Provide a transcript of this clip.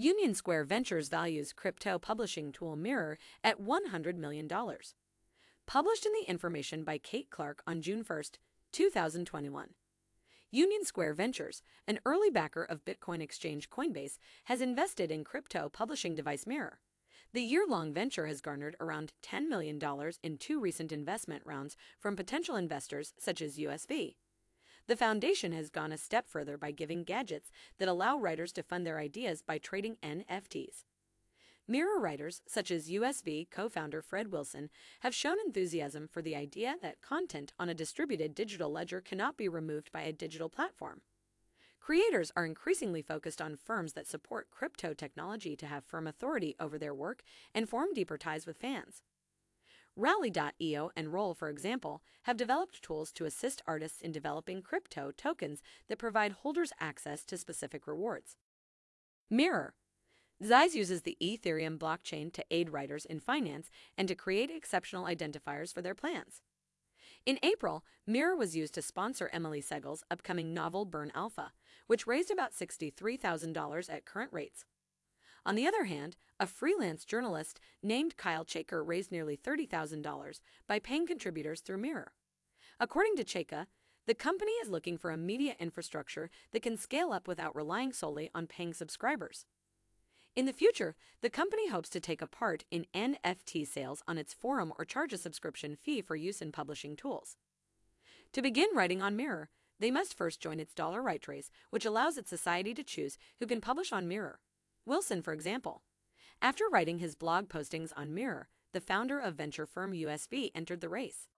Union Square Ventures values crypto publishing tool Mirror at $100 million. Published in the information by Kate Clark on June 1, 2021. Union Square Ventures, an early backer of Bitcoin exchange Coinbase, has invested in crypto publishing device Mirror. The year long venture has garnered around $10 million in two recent investment rounds from potential investors such as USV. The foundation has gone a step further by giving gadgets that allow writers to fund their ideas by trading NFTs. Mirror writers, such as USV co founder Fred Wilson, have shown enthusiasm for the idea that content on a distributed digital ledger cannot be removed by a digital platform. Creators are increasingly focused on firms that support crypto technology to have firm authority over their work and form deeper ties with fans. Rally.io and Roll, for example, have developed tools to assist artists in developing crypto tokens that provide holders access to specific rewards. Mirror Zeiss uses the Ethereum blockchain to aid writers in finance and to create exceptional identifiers for their plans. In April, Mirror was used to sponsor Emily Segal's upcoming novel Burn Alpha, which raised about $63,000 at current rates. On the other hand, a freelance journalist named Kyle Chayka raised nearly $30,000 by paying contributors through Mirror. According to Chaker, the company is looking for a media infrastructure that can scale up without relying solely on paying subscribers. In the future, the company hopes to take a part in NFT sales on its forum or charge a subscription fee for use in publishing tools. To begin writing on Mirror, they must first join its Dollar Race, which allows its society to choose who can publish on Mirror. Wilson, for example. After writing his blog postings on Mirror, the founder of venture firm USV entered the race.